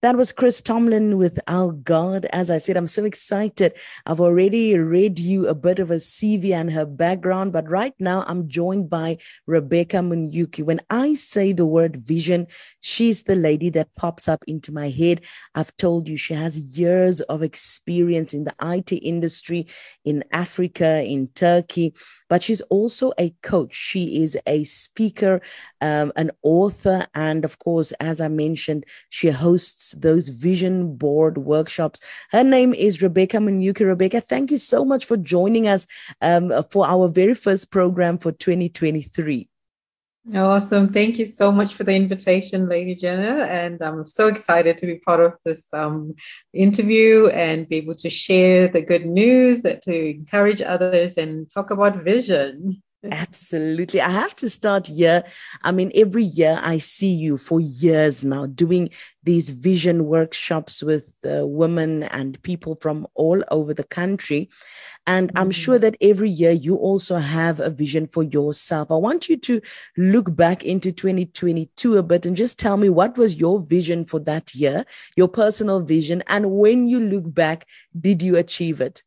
That was Chris Tomlin with Our God. As I said, I'm so excited. I've already read you a bit of a CV and her background, but right now I'm joined by Rebecca Munyuki. When I say the word vision, she's the lady that pops up into my head. I've told you she has years of experience in the IT industry in Africa, in Turkey, but she's also a coach. She is a speaker, um, an author, and of course, as I mentioned, she hosts those vision board workshops. Her name is Rebecca Munyuki. Rebecca, thank you so much for joining us um, for our very first program for 2023. Awesome. Thank you so much for the invitation, Lady Jenna. And I'm so excited to be part of this um, interview and be able to share the good news, to encourage others and talk about vision. Absolutely. I have to start here. I mean, every year I see you for years now doing these vision workshops with uh, women and people from all over the country. And mm-hmm. I'm sure that every year you also have a vision for yourself. I want you to look back into 2022 a bit and just tell me what was your vision for that year, your personal vision. And when you look back, did you achieve it?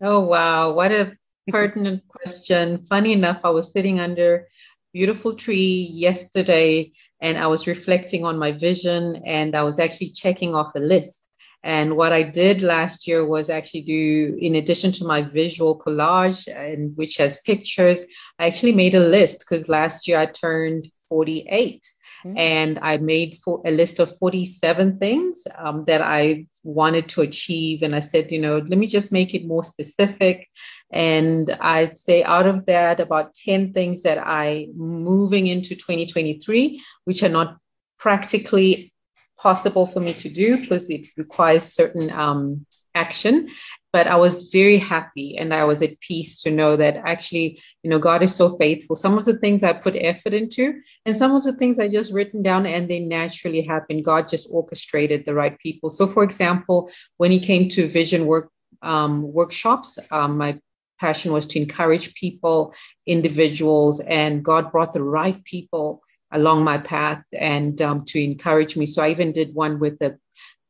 Oh, wow. What a pertinent question. Funny enough, I was sitting under beautiful tree yesterday and I was reflecting on my vision and I was actually checking off a list. And what I did last year was actually do, in addition to my visual collage, and which has pictures, I actually made a list because last year I turned 48. Mm-hmm. And I made for, a list of 47 things um, that I wanted to achieve. And I said, you know, let me just make it more specific. And I'd say out of that, about 10 things that I moving into 2023, which are not practically possible for me to do because it requires certain um, action. But I was very happy and I was at peace to know that actually, you know, God is so faithful. Some of the things I put effort into, and some of the things I just written down and they naturally happen. God just orchestrated the right people. So, for example, when he came to vision work um, workshops, um, my passion was to encourage people, individuals, and God brought the right people along my path and um, to encourage me. So I even did one with a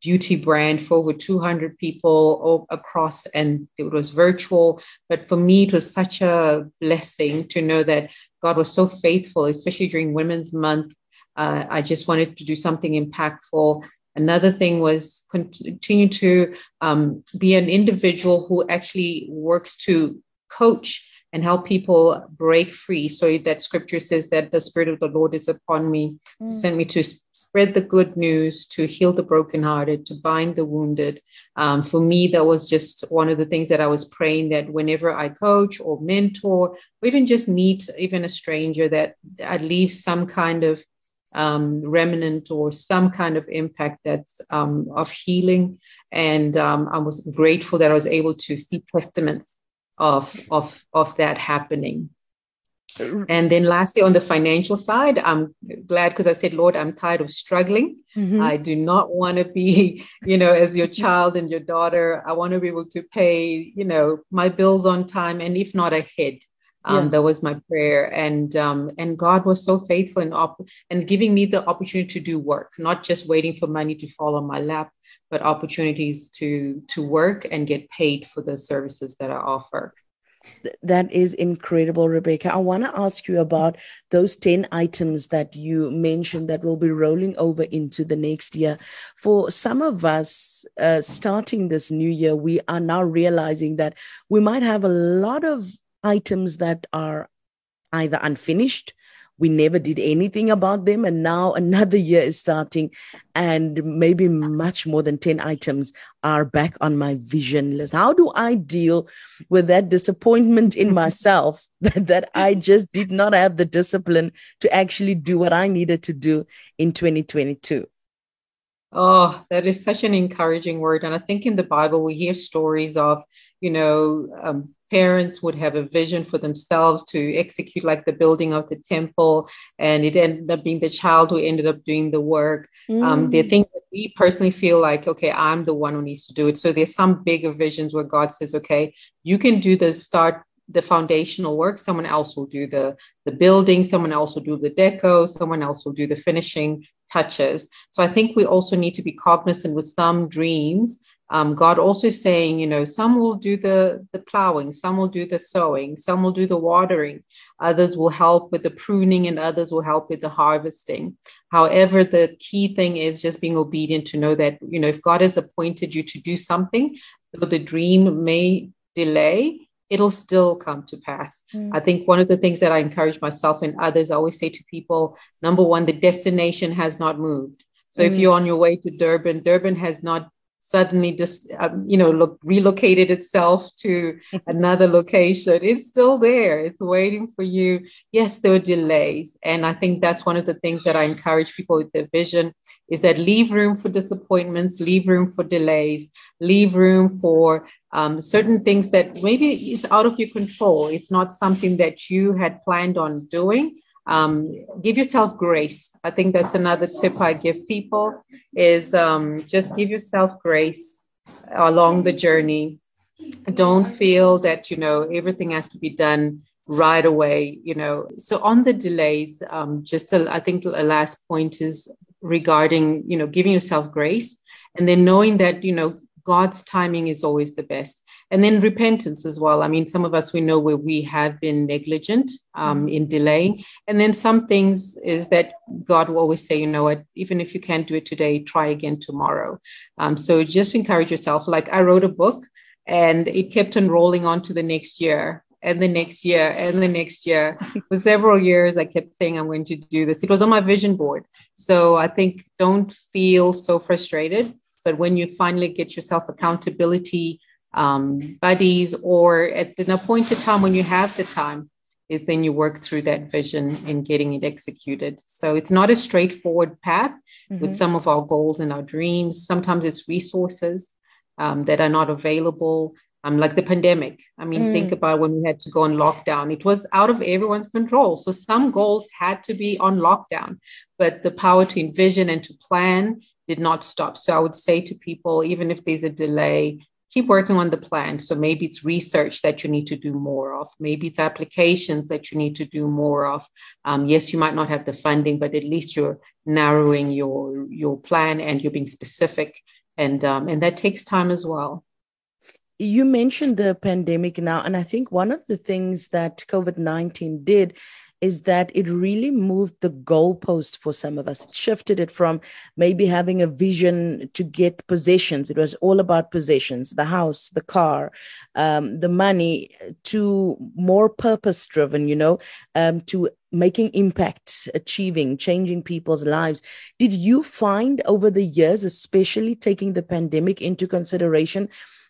beauty brand for over 200 people across, and it was virtual. But for me, it was such a blessing to know that God was so faithful, especially during Women's Month. Uh, I just wanted to do something impactful. Another thing was continue to um, be an individual who actually works to coach and help people break free. So that scripture says that the Spirit of the Lord is upon me, mm. sent me to spread the good news, to heal the brokenhearted, to bind the wounded. Um, for me, that was just one of the things that I was praying that whenever I coach or mentor, or even just meet even a stranger, that I'd leave some kind of um, remnant or some kind of impact that's um, of healing. And um, I was grateful that I was able to see testaments of, of, of that happening. And then lastly, on the financial side, I'm glad because I said, Lord, I'm tired of struggling. Mm-hmm. I do not want to be, you know, as your child and your daughter. I want to be able to pay, you know, my bills on time and if not ahead. Um, yeah. That was my prayer, and um, and God was so faithful and op- and giving me the opportunity to do work, not just waiting for money to fall on my lap, but opportunities to to work and get paid for the services that I offer. That is incredible, Rebecca. I want to ask you about those 10 items that you mentioned that will be rolling over into the next year. For some of us, uh, starting this new year, we are now realizing that we might have a lot of items that are either unfinished we never did anything about them and now another year is starting and maybe much more than 10 items are back on my vision list how do i deal with that disappointment in myself that, that i just did not have the discipline to actually do what i needed to do in 2022 Oh, that is such an encouraging word. And I think in the Bible, we hear stories of, you know, um, parents would have a vision for themselves to execute like the building of the temple and it ended up being the child who ended up doing the work mm. um, there are mm. things that we personally feel like okay i'm the one who needs to do it so there's some bigger visions where god says okay you can do this start the foundational work. Someone else will do the, the building. Someone else will do the deco. Someone else will do the finishing touches. So I think we also need to be cognizant with some dreams. Um, God also is saying, you know, some will do the, the plowing, some will do the sowing, some will do the watering, others will help with the pruning, and others will help with the harvesting. However, the key thing is just being obedient to know that, you know, if God has appointed you to do something, though the dream may delay, it'll still come to pass. Mm. I think one of the things that I encourage myself and others, I always say to people number one, the destination has not moved. So mm. if you're on your way to Durban, Durban has not suddenly just um, you know look relocated itself to another location. It's still there. It's waiting for you. Yes there are delays. And i think that's one of the things that i encourage people with their vision is that leave room for disappointments leave room for delays leave room for um, certain things that maybe is out of your control. It's not something that you had planned on doing um, give yourself grace. I think that's another tip I give people is um, just give yourself grace along the journey. Don't feel that, you know, everything has to be done right away, you know. So on the delays, um, just a, I think a last point is regarding, you know, giving yourself grace and then knowing that, you know, God's timing is always the best and then repentance as well. I mean, some of us we know where we have been negligent um, in delaying, and then some things is that God will always say, you know what, even if you can't do it today, try again tomorrow. Um, so just encourage yourself. Like I wrote a book, and it kept on rolling on to the next year. And the next year, and the next year. For several years, I kept saying, I'm going to do this. It was on my vision board. So I think don't feel so frustrated. But when you finally get yourself accountability um, buddies, or at an appointed time when you have the time, is then you work through that vision and getting it executed. So it's not a straightforward path mm-hmm. with some of our goals and our dreams. Sometimes it's resources um, that are not available. Um, like the pandemic. I mean, mm. think about when we had to go on lockdown. It was out of everyone's control. So some goals had to be on lockdown, but the power to envision and to plan did not stop. So I would say to people, even if there's a delay, keep working on the plan. So maybe it's research that you need to do more of. Maybe it's applications that you need to do more of. Um, yes, you might not have the funding, but at least you're narrowing your your plan and you're being specific, and um, and that takes time as well. You mentioned the pandemic now, and I think one of the things that COVID nineteen did is that it really moved the goalpost for some of us. It shifted it from maybe having a vision to get possessions. It was all about possessions, the house, the car, um, the money, to more purpose driven, you know, um, to making impact, achieving, changing people's lives. Did you find over the years, especially taking the pandemic into consideration,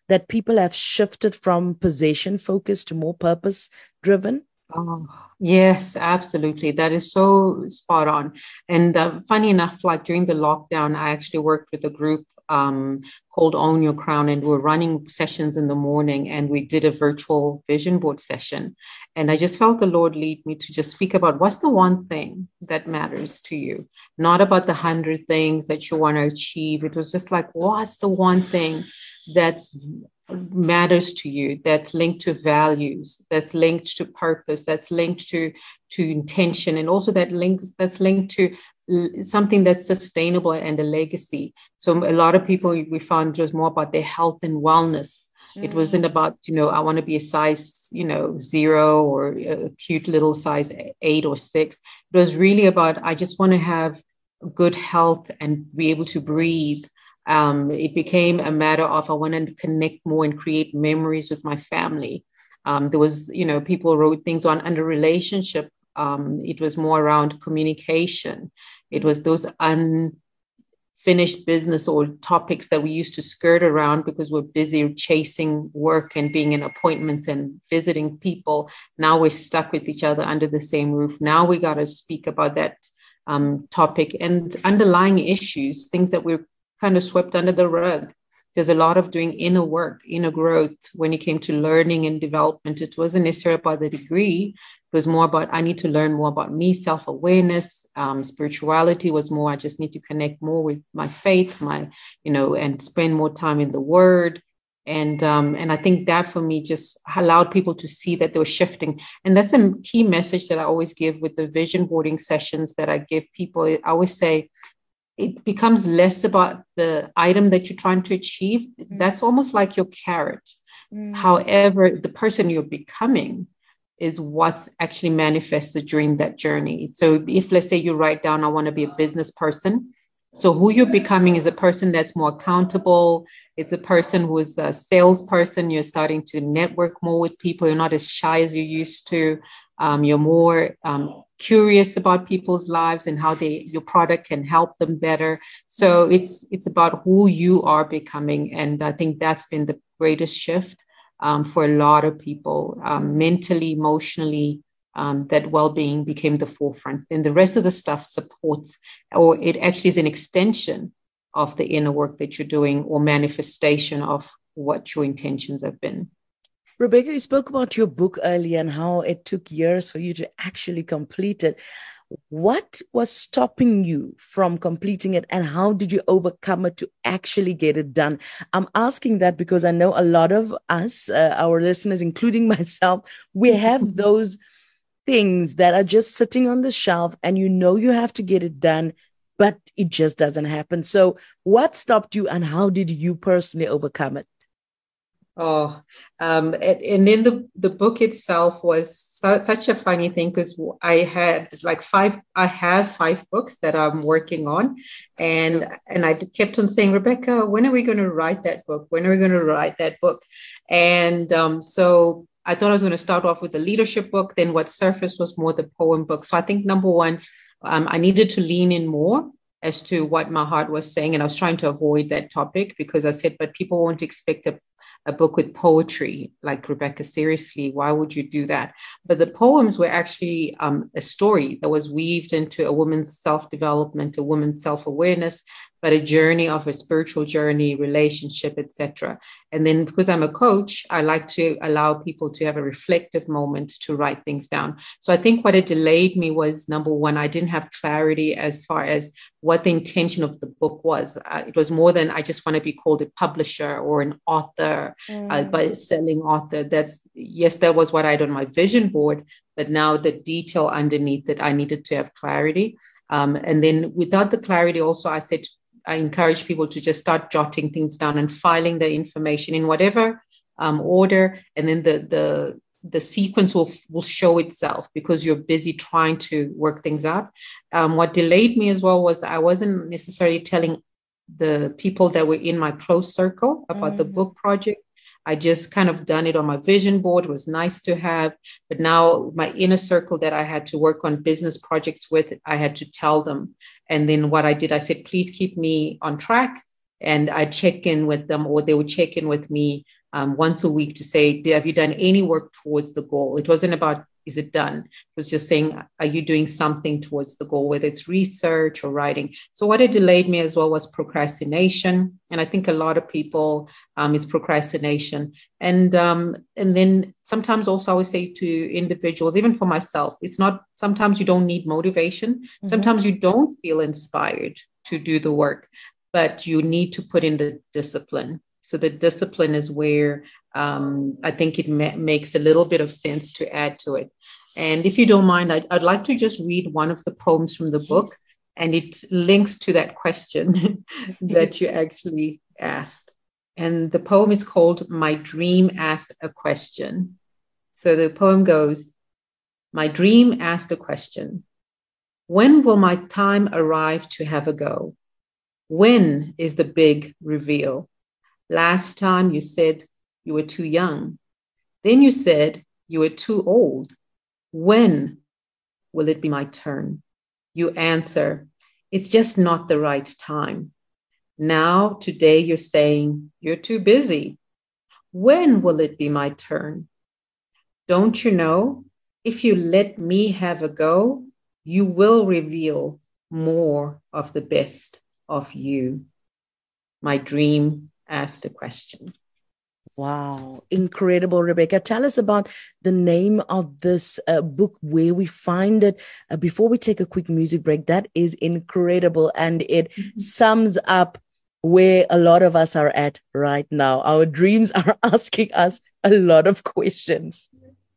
that people have shifted from possession focus to more purpose driven? Oh, yes, absolutely. That is so spot on. And uh, funny enough, like during the lockdown, I actually worked with a group um, called Own Your Crown, and we we're running sessions in the morning, and we did a virtual vision board session. And I just felt the Lord lead me to just speak about what's the one thing that matters to you, not about the hundred things that you want to achieve. It was just like, what's the one thing that's matters to you that's linked to values that's linked to purpose that's linked to to intention and also that links that's linked to something that's sustainable and a legacy. So a lot of people we found it was more about their health and wellness. Mm. it wasn't about you know i want to be a size you know zero or a cute little size eight or six. It was really about i just want to have good health and be able to breathe um, it became a matter of I wanted to connect more and create memories with my family. Um, there was, you know, people wrote things on under relationship. Um, it was more around communication. It was those unfinished business or topics that we used to skirt around because we're busy chasing work and being in appointments and visiting people. Now we're stuck with each other under the same roof. Now we got to speak about that um, topic and underlying issues, things that we're kind of swept under the rug. There's a lot of doing inner work, inner growth when it came to learning and development. It wasn't necessarily about the degree. It was more about I need to learn more about me, self awareness. Um, spirituality was more I just need to connect more with my faith, my, you know, and spend more time in the Word. And um, and I think that for me just allowed people to see that they were shifting. And that's a key message that I always give with the vision boarding sessions that I give people. I always say it becomes less about the item that you're trying to achieve. Mm. That's almost like your carrot. Mm. However, the person you're becoming is what's actually manifested during that journey. So if let's say you write down, I want to be a business person. So who you're becoming is a person that's more accountable. It's a person who is a salesperson. You're starting to network more with people. You're not as shy as you used to. Um, you're more um, curious about people's lives and how they your product can help them better. So it's it's about who you are becoming, and I think that's been the greatest shift um, for a lot of people, um, mentally, emotionally. Um, that well-being became the forefront. And the rest of the stuff supports, or it actually is an extension of the inner work that you're doing, or manifestation of what your intentions have been. Rebecca, you spoke about your book earlier and how it took years for you to actually complete it. What was stopping you from completing it, and how did you overcome it to actually get it done? I'm asking that because I know a lot of us, uh, our listeners, including myself, we have those things that are just sitting on the shelf, and you know you have to get it done, but it just doesn't happen. So, what stopped you, and how did you personally overcome it? Oh, um, and, and then the, the book itself was so, such a funny thing because I had like five, I have five books that I'm working on, and and I kept on saying, Rebecca, when are we going to write that book? When are we going to write that book? And um, so I thought I was going to start off with the leadership book. Then what surfaced was more the poem book. So I think number one, um, I needed to lean in more as to what my heart was saying. And I was trying to avoid that topic because I said, but people won't expect a a book with poetry, like Rebecca, seriously, why would you do that? But the poems were actually um, a story that was weaved into a woman's self development, a woman's self awareness, but a journey of a spiritual journey, relationship, etc. And then because I'm a coach, I like to allow people to have a reflective moment to write things down. So I think what it delayed me was number one, I didn't have clarity as far as what the intention of the book was. Uh, it was more than I just want to be called a publisher or an author, uh, mm. but selling author. That's yes, that was what I had on my vision board, but now the detail underneath it, I needed to have clarity. Um, and then without the clarity, also I said I encourage people to just start jotting things down and filing the information in whatever um, order, and then the the the sequence will will show itself because you're busy trying to work things out. Um, what delayed me as well was I wasn't necessarily telling the people that were in my close circle about mm-hmm. the book project I just kind of done it on my vision board. It was nice to have, but now my inner circle that I had to work on business projects with, I had to tell them. And then what I did, I said, please keep me on track. And I check in with them, or they would check in with me um, once a week to say, have you done any work towards the goal? It wasn't about is it done? It was just saying, are you doing something towards the goal, whether it's research or writing? So what it delayed me as well was procrastination, and I think a lot of people um, is procrastination, and um, and then sometimes also I would say to individuals, even for myself, it's not. Sometimes you don't need motivation. Mm-hmm. Sometimes you don't feel inspired to do the work, but you need to put in the discipline. So the discipline is where um, I think it ma- makes a little bit of sense to add to it. And if you don't mind, I'd, I'd like to just read one of the poems from the book, and it links to that question that you actually asked. And the poem is called My Dream Asked a Question. So the poem goes My dream asked a question When will my time arrive to have a go? When is the big reveal? Last time you said you were too young. Then you said you were too old. When will it be my turn? You answer, it's just not the right time. Now, today, you're saying you're too busy. When will it be my turn? Don't you know? If you let me have a go, you will reveal more of the best of you. My dream asked a question. Wow, incredible, Rebecca. Tell us about the name of this uh, book, where we find it. Uh, before we take a quick music break, that is incredible. And it mm-hmm. sums up where a lot of us are at right now. Our dreams are asking us a lot of questions.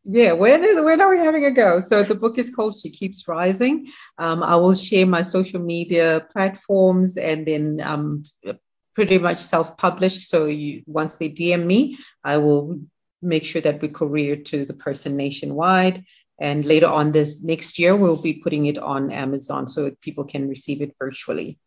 Yeah, when is when are we having a go? So the book is called She Keeps Rising. Um, I will share my social media platforms and then um, pretty much self-published. So you, once they DM me, I will make sure that we courier to the person nationwide. And later on this next year, we'll be putting it on Amazon so people can receive it virtually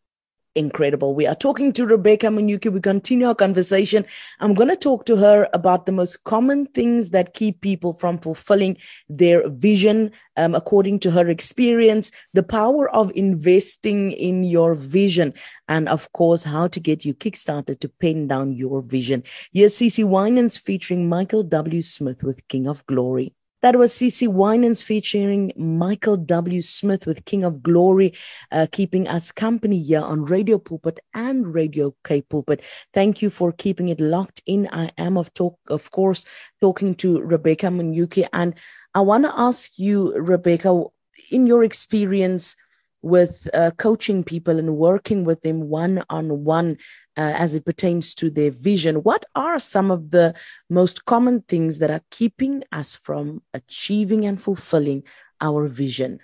incredible. We are talking to Rebecca Munyuki. We continue our conversation. I'm going to talk to her about the most common things that keep people from fulfilling their vision, um, according to her experience, the power of investing in your vision, and of course, how to get you kickstarted to pen down your vision. Here's CeCe Winans featuring Michael W. Smith with King of Glory. That was CeCe Winans featuring Michael W. Smith with King of Glory, uh, keeping us company here on Radio Pulpit and Radio K Pulpit. Thank you for keeping it locked in. I am, of talk, of course, talking to Rebecca Munyuki, and I want to ask you, Rebecca, in your experience with uh, coaching people and working with them one on one uh, as it pertains to their vision. What are some of the most common things that are keeping us from achieving and fulfilling our vision?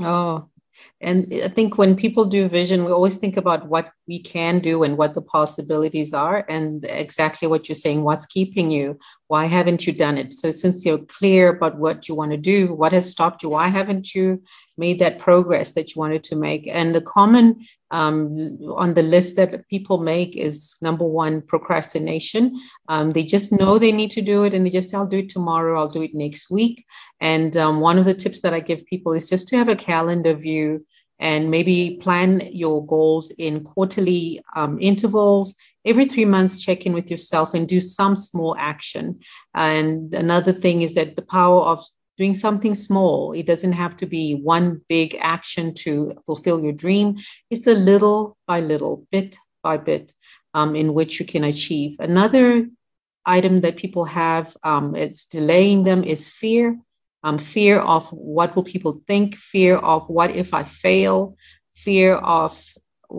Oh, and I think when people do vision, we always think about what we can do and what the possibilities are. And exactly what you're saying, what's keeping you? Why haven't you done it? So, since you're clear about what you want to do, what has stopped you? Why haven't you made that progress that you wanted to make? And the common um, on the list that people make is number one, procrastination. Um, they just know they need to do it and they just say, I'll do it tomorrow, I'll do it next week. And um, one of the tips that I give people is just to have a calendar view and maybe plan your goals in quarterly um, intervals. Every three months, check in with yourself and do some small action. And another thing is that the power of doing something small, it doesn't have to be one big action to fulfill your dream. It's the little by little, bit by bit, um, in which you can achieve. Another item that people have, um, it's delaying them, is fear um, fear of what will people think, fear of what if I fail, fear of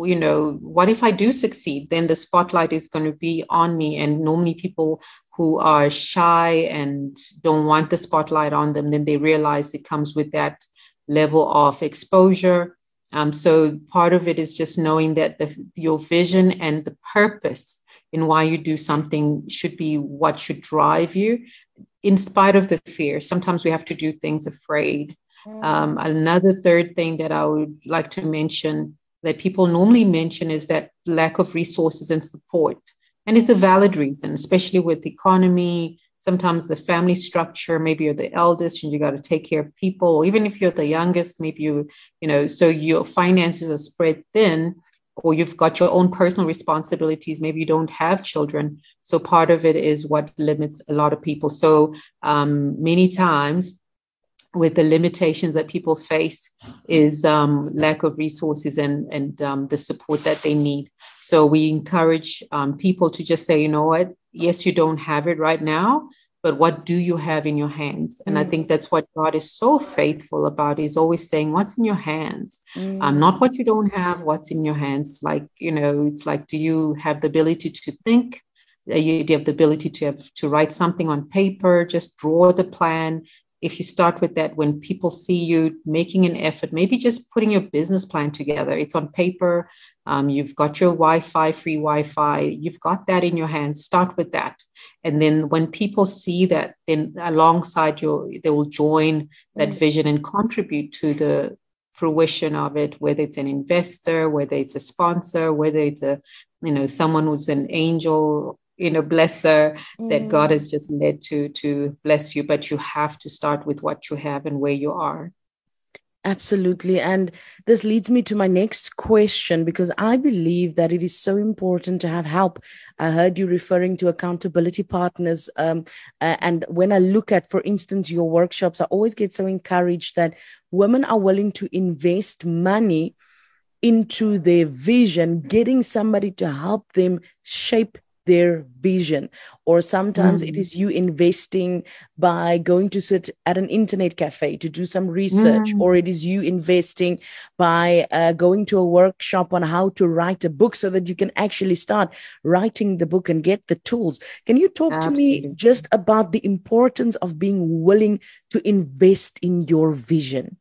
you know what if I do succeed? Then the spotlight is going to be on me, and normally people who are shy and don't want the spotlight on them, then they realize it comes with that level of exposure. Um, so part of it is just knowing that the, your vision and the purpose in why you do something should be what should drive you in spite of the fear. Sometimes we have to do things afraid. Mm. Um, another third thing that I would like to mention that people normally mention is that lack of resources and support. And it's a valid reason, especially with the economy. Sometimes the family structure, maybe you're the eldest and you got to take care of people, even if you're the youngest, maybe you, you know, so your finances are spread thin or you've got your own personal responsibilities. Maybe you don't have children. So part of it is what limits a lot of people. So um, many times, with the limitations that people face, is um, lack of resources and and um, the support that they need. So we encourage um, people to just say, you know what, yes, you don't have it right now, but what do you have in your hands? And mm. I think that's what God is so faithful about. He's always saying, What's in your hands? Mm. Um, not what you don't have, what's in your hands. Like, you know, it's like, do you have the ability to think? Do you have the ability to have to write something on paper, just draw the plan, if you start with that, when people see you making an effort, maybe just putting your business plan together, it's on paper, um, you've got your Wi Fi, free Wi Fi, you've got that in your hands, start with that. And then when people see that, then alongside you, they will join that mm. vision and contribute to the fruition of it, whether it's an investor, whether it's a sponsor, whether it's a, you know, someone who's an angel you know blesser mm. that god has just led to to bless you but you have to start with what you have and where you are Absolutely. And this leads me to my next question because I believe that it is so important to have help. I heard you referring to accountability partners. Um, uh, and when I look at, for instance, your workshops, I always get so encouraged that women are willing to invest money into their vision, getting somebody to help them shape their vision or sometimes mm. it is you investing by going to sit at an internet cafe to do some research mm. or it is you investing by uh, going to a workshop on how to write a book so that you can actually start writing the book and get the tools can you talk Absolutely. to me just about the importance of being willing to invest in your vision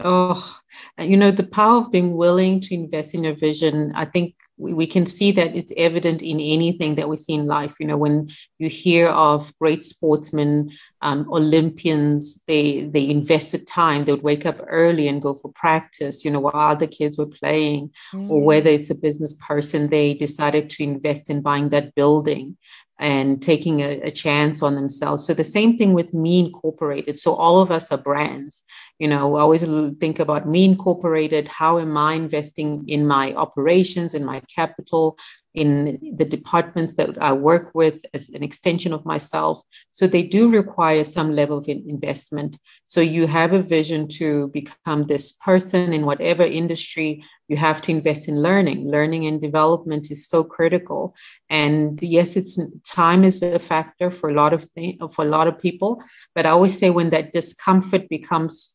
Oh, you know, the power of being willing to invest in a vision, I think we, we can see that it's evident in anything that we see in life. You know, when you hear of great sportsmen, um, Olympians, they they invested time. They would wake up early and go for practice. You know, while other kids were playing, mm. or whether it's a business person, they decided to invest in buying that building and taking a, a, chance on themselves. So the same thing with Me Incorporated. So all of us are brands. You know, I always think about Me Incorporated. How am I investing in my operations, in my capital, in the departments that I work with as an extension of myself. So they do require some level of investment. So you have a vision to become this person in whatever industry, you have to invest in learning. Learning and development is so critical. And yes, it's time is a factor for a lot of th- for a lot of people. But I always say when that discomfort becomes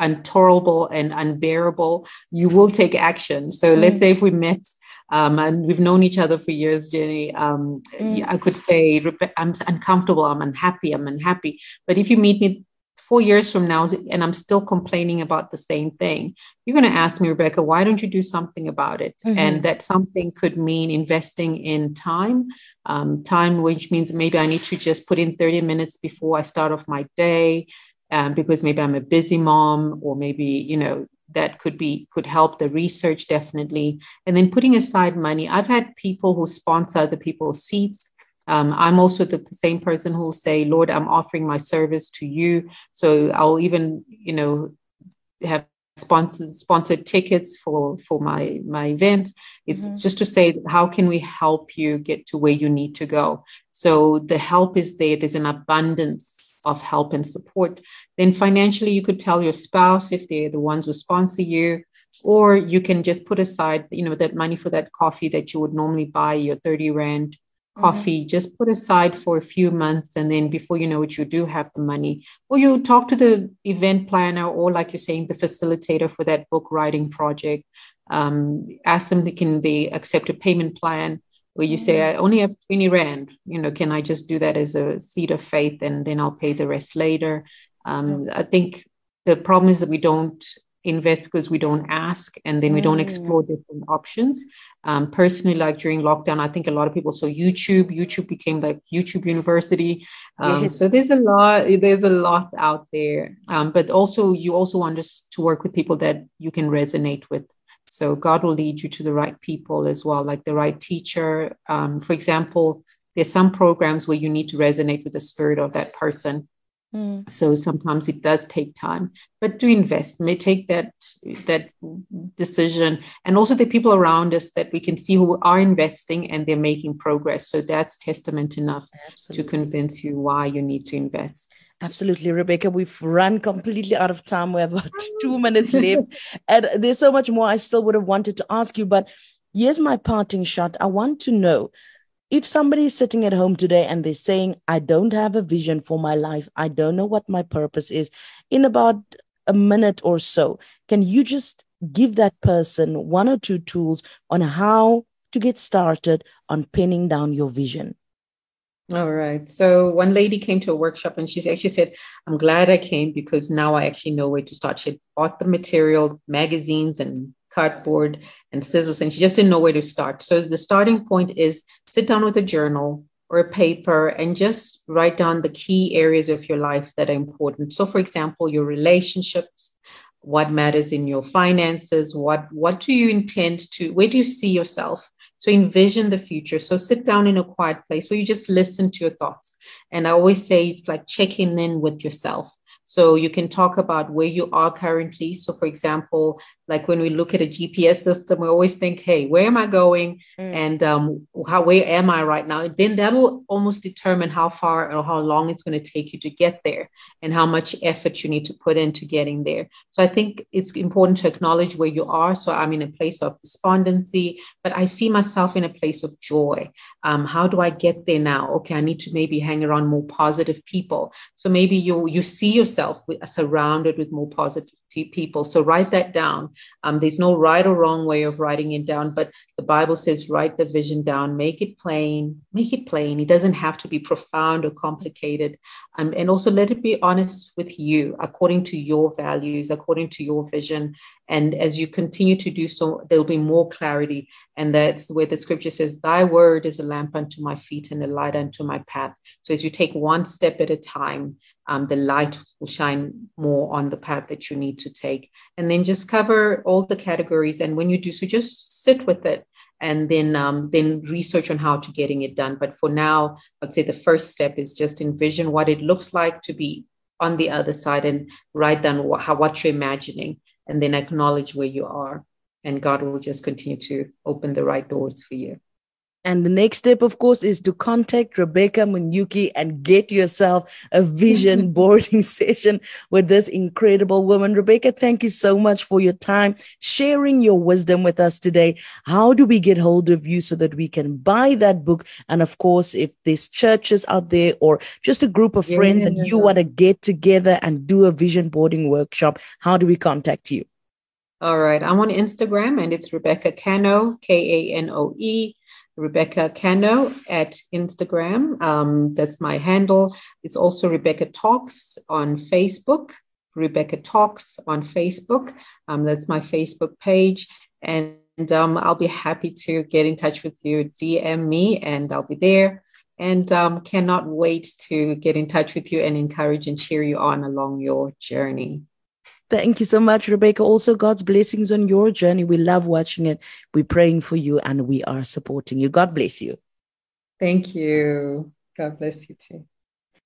intolerable and unbearable, you will take action. So mm. let's say if we met um, and we've known each other for years, Jenny. Um, mm. I could say I'm uncomfortable, I'm unhappy, I'm unhappy. But if you meet me four years from now and I'm still complaining about the same thing, you're going to ask me, Rebecca, why don't you do something about it? Mm-hmm. And that something could mean investing in time, um, time which means maybe I need to just put in 30 minutes before I start off my day. Um, because maybe I'm a busy mom, or maybe you know that could be could help the research definitely. And then putting aside money i've had people who sponsor other people's seats. Um, i'm also the same person who will say lord i'm offering my service to you. So i'll even you know have sponsored sponsored tickets for for my my events. It's mm-hmm. just to say how can we help you get to where you need to go? So the help is there. There's an abundance of help and support. Then financially, you could tell your spouse if they're the ones who sponsor you, or you can just put aside, you know, that money for that coffee that you would normally buy your 30 rand mm-hmm. coffee, mm-hmm. just put aside for a few months. And then before you know it, you do have the money. Or you talk to the event planner, or like you're saying, the facilitator for that book writing project. Um, ask them, can they accept a payment plan? Where you say, I only have 20 Rand, you know, can I just do that as a seed of faith and then I'll pay the rest later? Um, I think the problem is that we don't invest because we don't ask and then we don't mm. explore different options. Um, personally, like during lockdown, I think a lot of people saw YouTube. YouTube became like YouTube University. Um, yes. So there's a lot, there's a lot out there. Um, but also, you also want us to work with people that you can resonate with. So God will lead you to the right people as well, like the right teacher. Um, for example, there's some programs where you need to resonate with the spirit of that person. Mm. So sometimes it does take time, but to invest may take that that decision, and also the people around us that we can see who are investing and they're making progress. So that's testament enough Absolutely. to convince you why you need to invest. Absolutely, Rebecca. We've run completely out of time. We have about two minutes left. And there's so much more I still would have wanted to ask you. But here's my parting shot. I want to know if somebody is sitting at home today and they're saying, I don't have a vision for my life, I don't know what my purpose is, in about a minute or so, can you just give that person one or two tools on how to get started on pinning down your vision? All right. So one lady came to a workshop and she actually said, I'm glad I came because now I actually know where to start. She bought the material, magazines and cardboard and scissors, and she just didn't know where to start. So the starting point is sit down with a journal or a paper and just write down the key areas of your life that are important. So for example, your relationships, what matters in your finances, what what do you intend to where do you see yourself? So envision the future. So sit down in a quiet place where you just listen to your thoughts. And I always say it's like checking in with yourself. So you can talk about where you are currently. So, for example, like when we look at a GPS system, we always think, hey, where am I going? Mm. And um, how where am I right now? And then that will almost determine how far or how long it's going to take you to get there and how much effort you need to put into getting there. So I think it's important to acknowledge where you are. So I'm in a place of despondency, but I see myself in a place of joy. Um, how do I get there now? Okay, I need to maybe hang around more positive people. So maybe you you see yourself surrounded with more positive people. So write that down. Um, there's no right or wrong way of writing it down, but the Bible says write the vision down, make it plain, make it plain. It doesn't have to be profound or complicated. Um, and also let it be honest with you according to your values, according to your vision. And as you continue to do so, there'll be more clarity. And that's where the scripture says, Thy word is a lamp unto my feet and a light unto my path. So as you take one step at a time, um, the light will shine more on the path that you need to take. And then just cover all the categories. And when you do so, just sit with it and then um, then research on how to getting it done. But for now, I'd say the first step is just envision what it looks like to be on the other side and write down how, what you're imagining and then acknowledge where you are. And God will just continue to open the right doors for you. And the next step, of course, is to contact Rebecca Munyuki and get yourself a vision boarding session with this incredible woman. Rebecca, thank you so much for your time, sharing your wisdom with us today. How do we get hold of you so that we can buy that book? And of course, if there's churches out there or just a group of friends yeah, and you want to get together and do a vision boarding workshop, how do we contact you? All right. I'm on Instagram and it's Rebecca Kanoe, K A N O E. Rebecca Kanoe at Instagram. Um, that's my handle. It's also Rebecca Talks on Facebook. Rebecca Talks on Facebook. Um, that's my Facebook page. And um, I'll be happy to get in touch with you. DM me and I'll be there. And um, cannot wait to get in touch with you and encourage and cheer you on along your journey. Thank you so much, Rebecca. Also, God's blessings on your journey. We love watching it. We're praying for you and we are supporting you. God bless you. Thank you. God bless you too.